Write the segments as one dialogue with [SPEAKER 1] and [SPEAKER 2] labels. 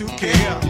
[SPEAKER 1] who care.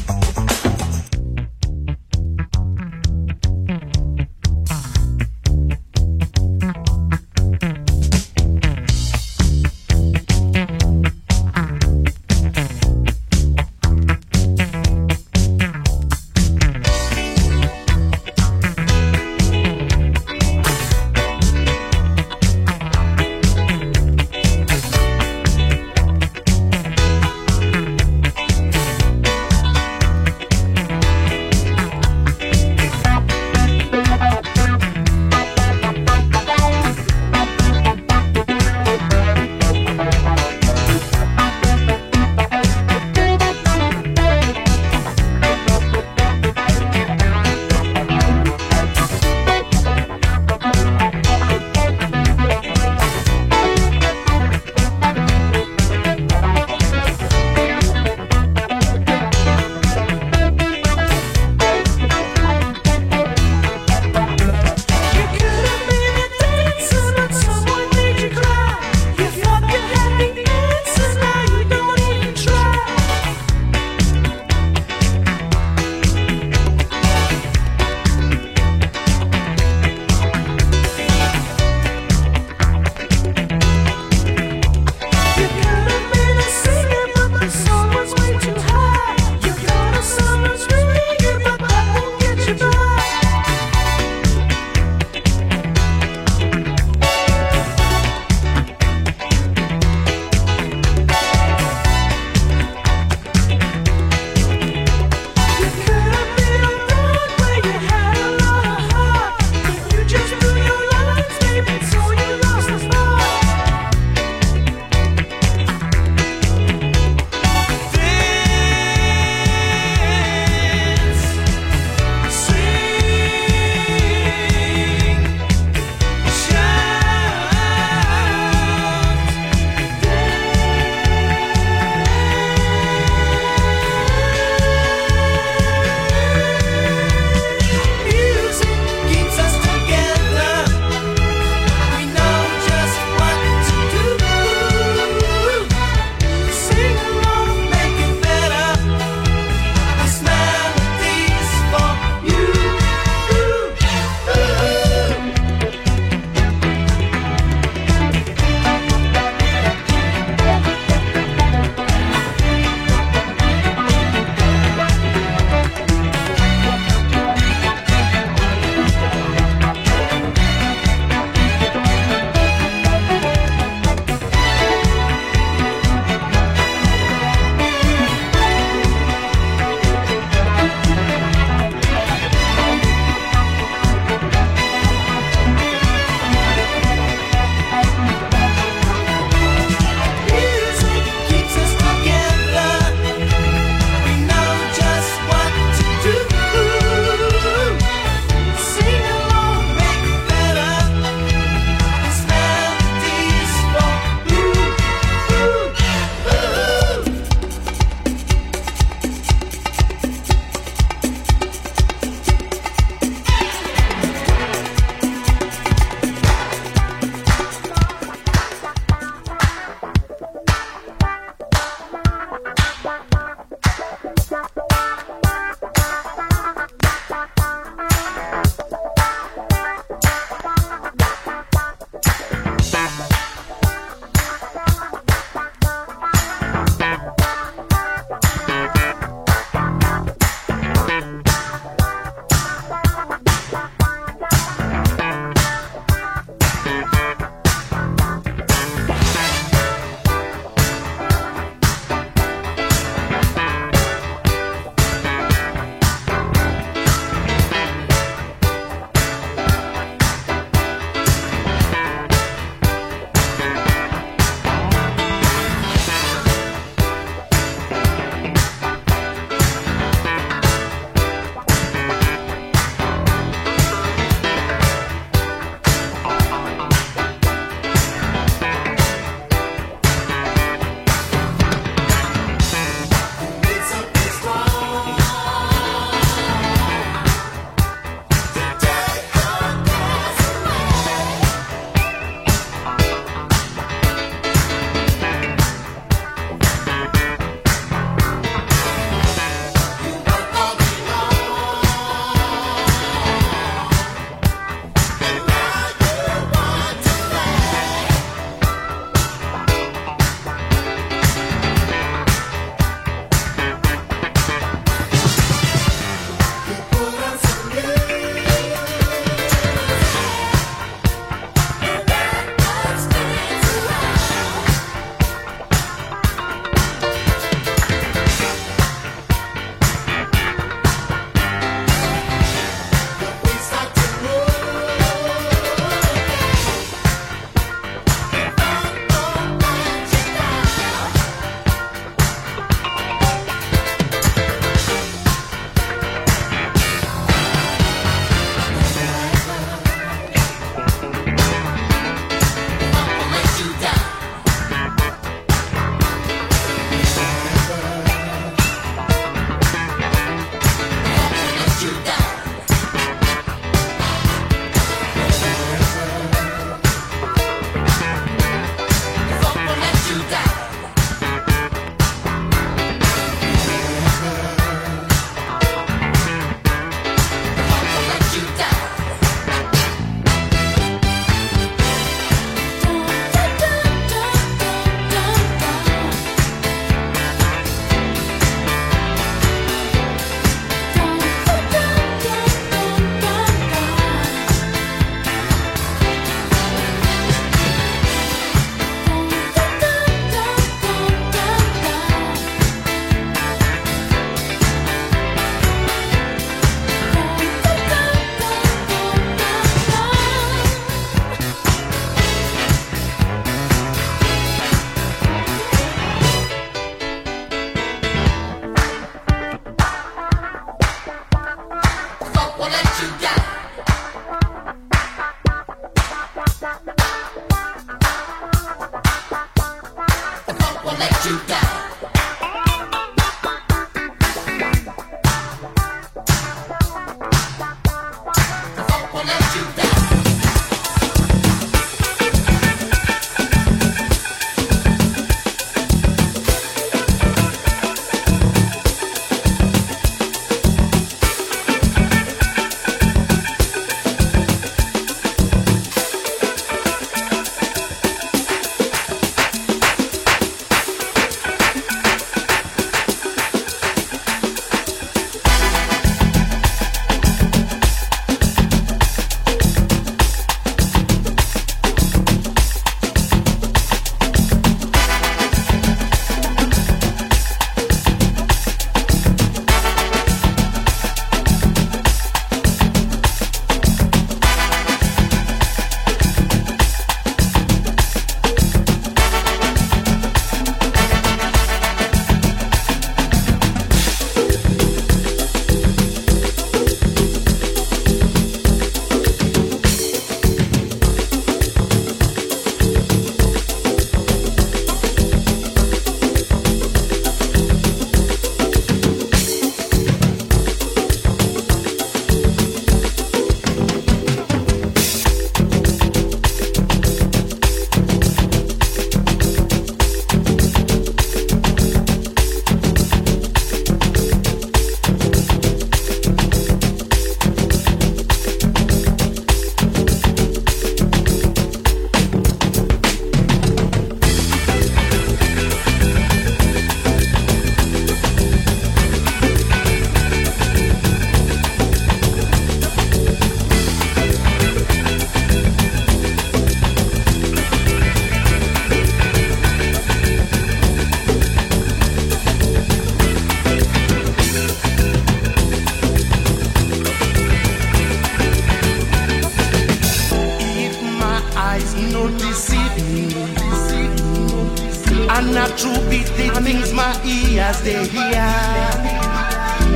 [SPEAKER 2] Ears they hear.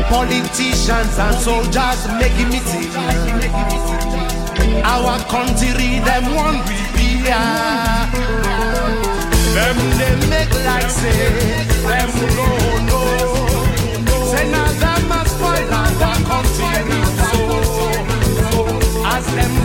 [SPEAKER 2] Politicians and soldiers making me sing. Our country, them one we be Them they make like say, them no no. Say now them must spoil our country so. As them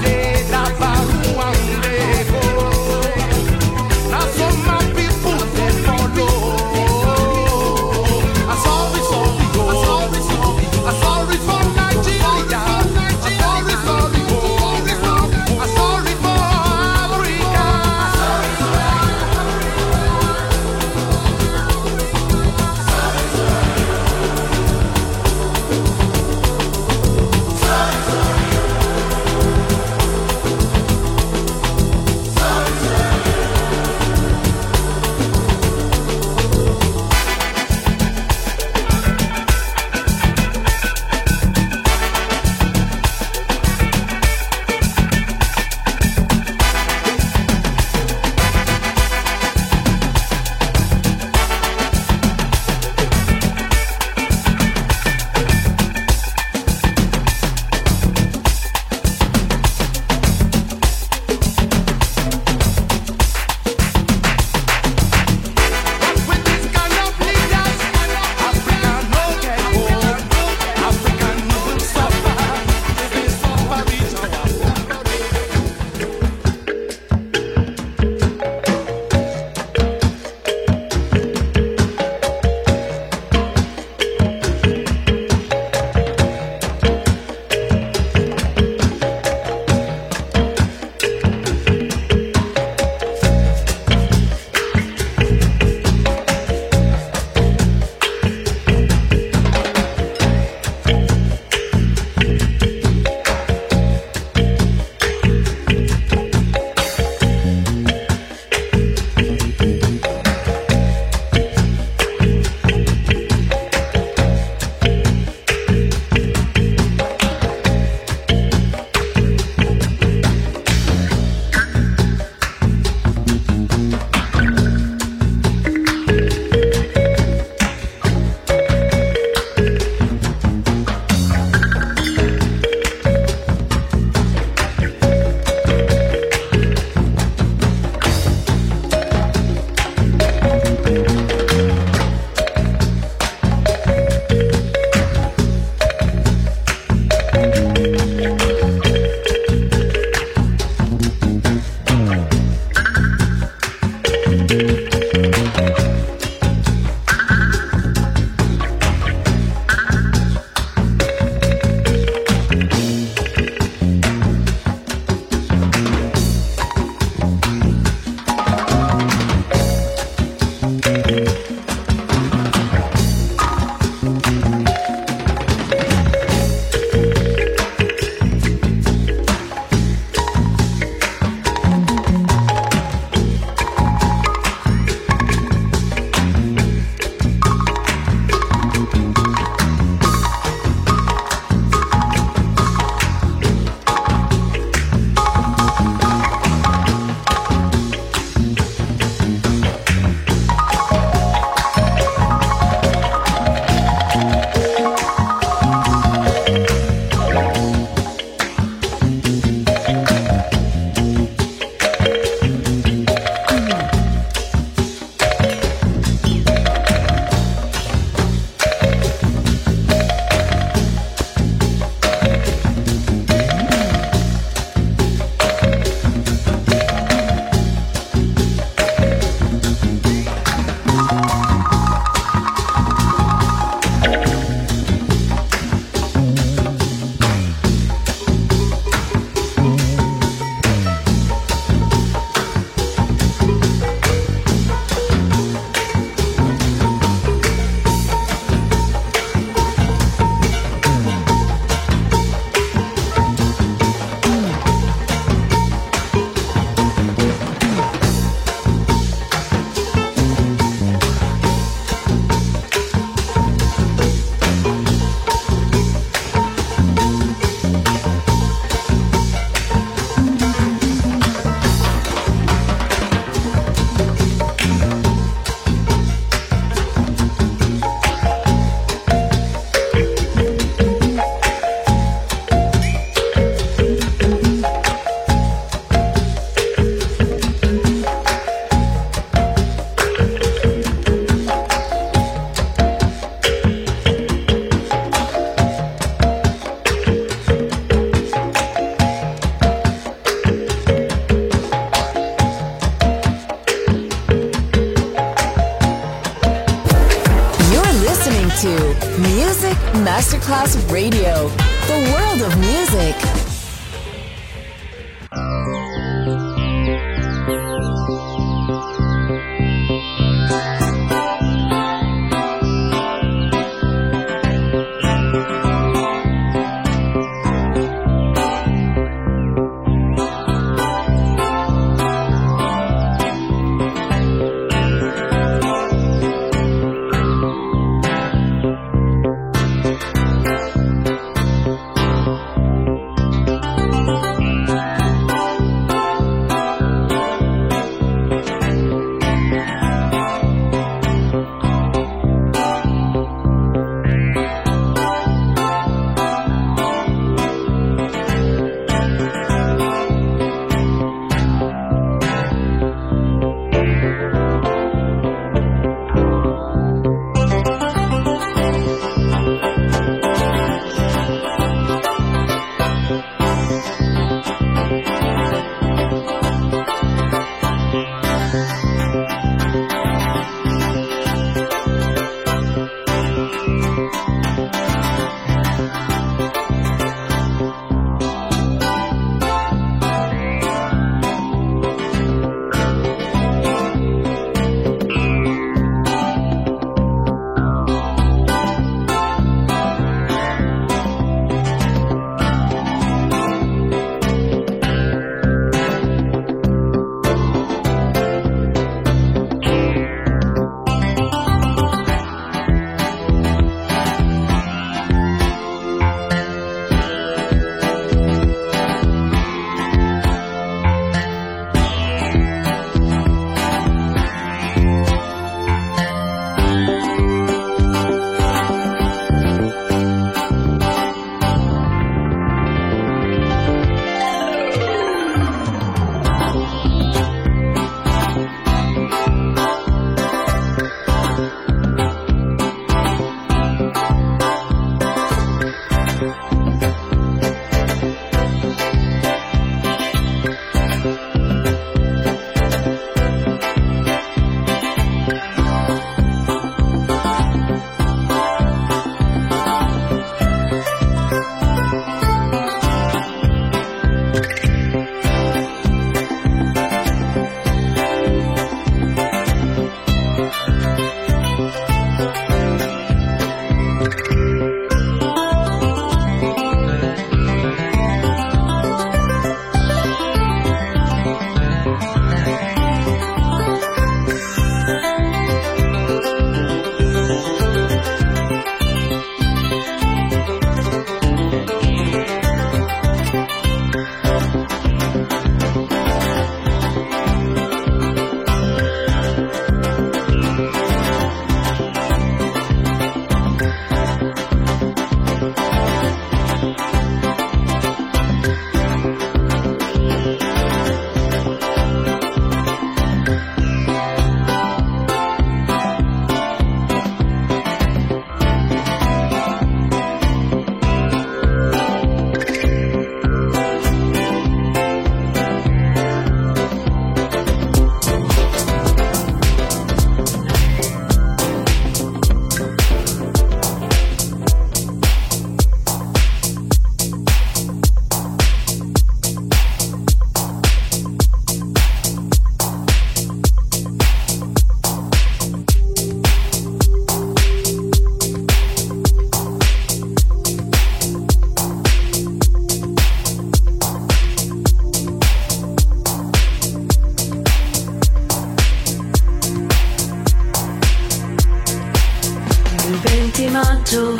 [SPEAKER 2] viaggio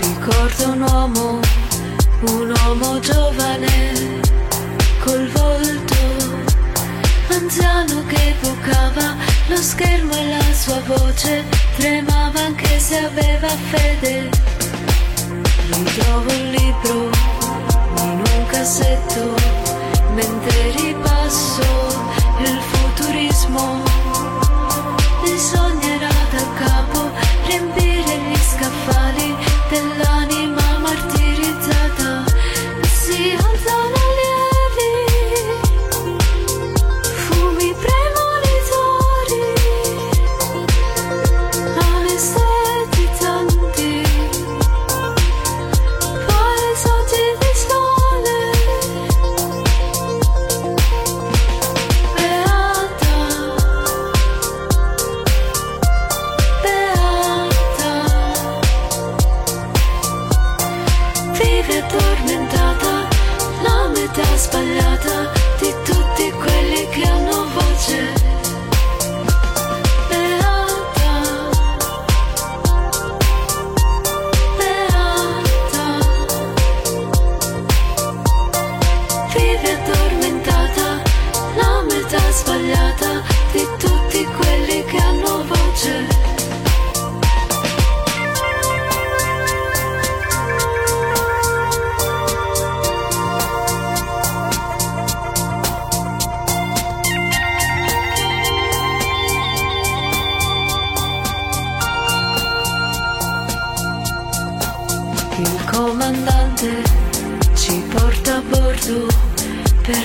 [SPEAKER 2] ricordo un uomo, un uomo giovane,
[SPEAKER 3] col volto anziano che evocava lo schermo e la sua voce tremava anche se aveva fede. Ritrovo un libro in un cassetto mentre ripasso il futurismo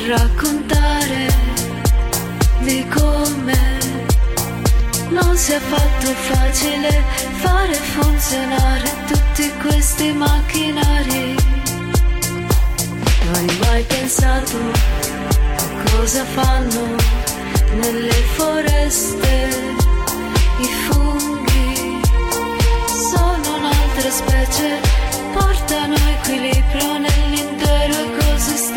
[SPEAKER 3] raccontare di come non sia affatto facile fare funzionare tutti questi macchinari. Non hai mai pensato a cosa fanno nelle foreste i funghi? Sono un'altra specie, portano equilibrio nell'intero ecosistema.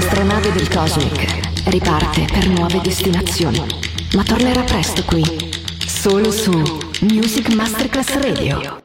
[SPEAKER 4] L'astronave del Cosmic riparte per nuove destinazioni, ma tornerà presto qui, solo su Music Masterclass Radio.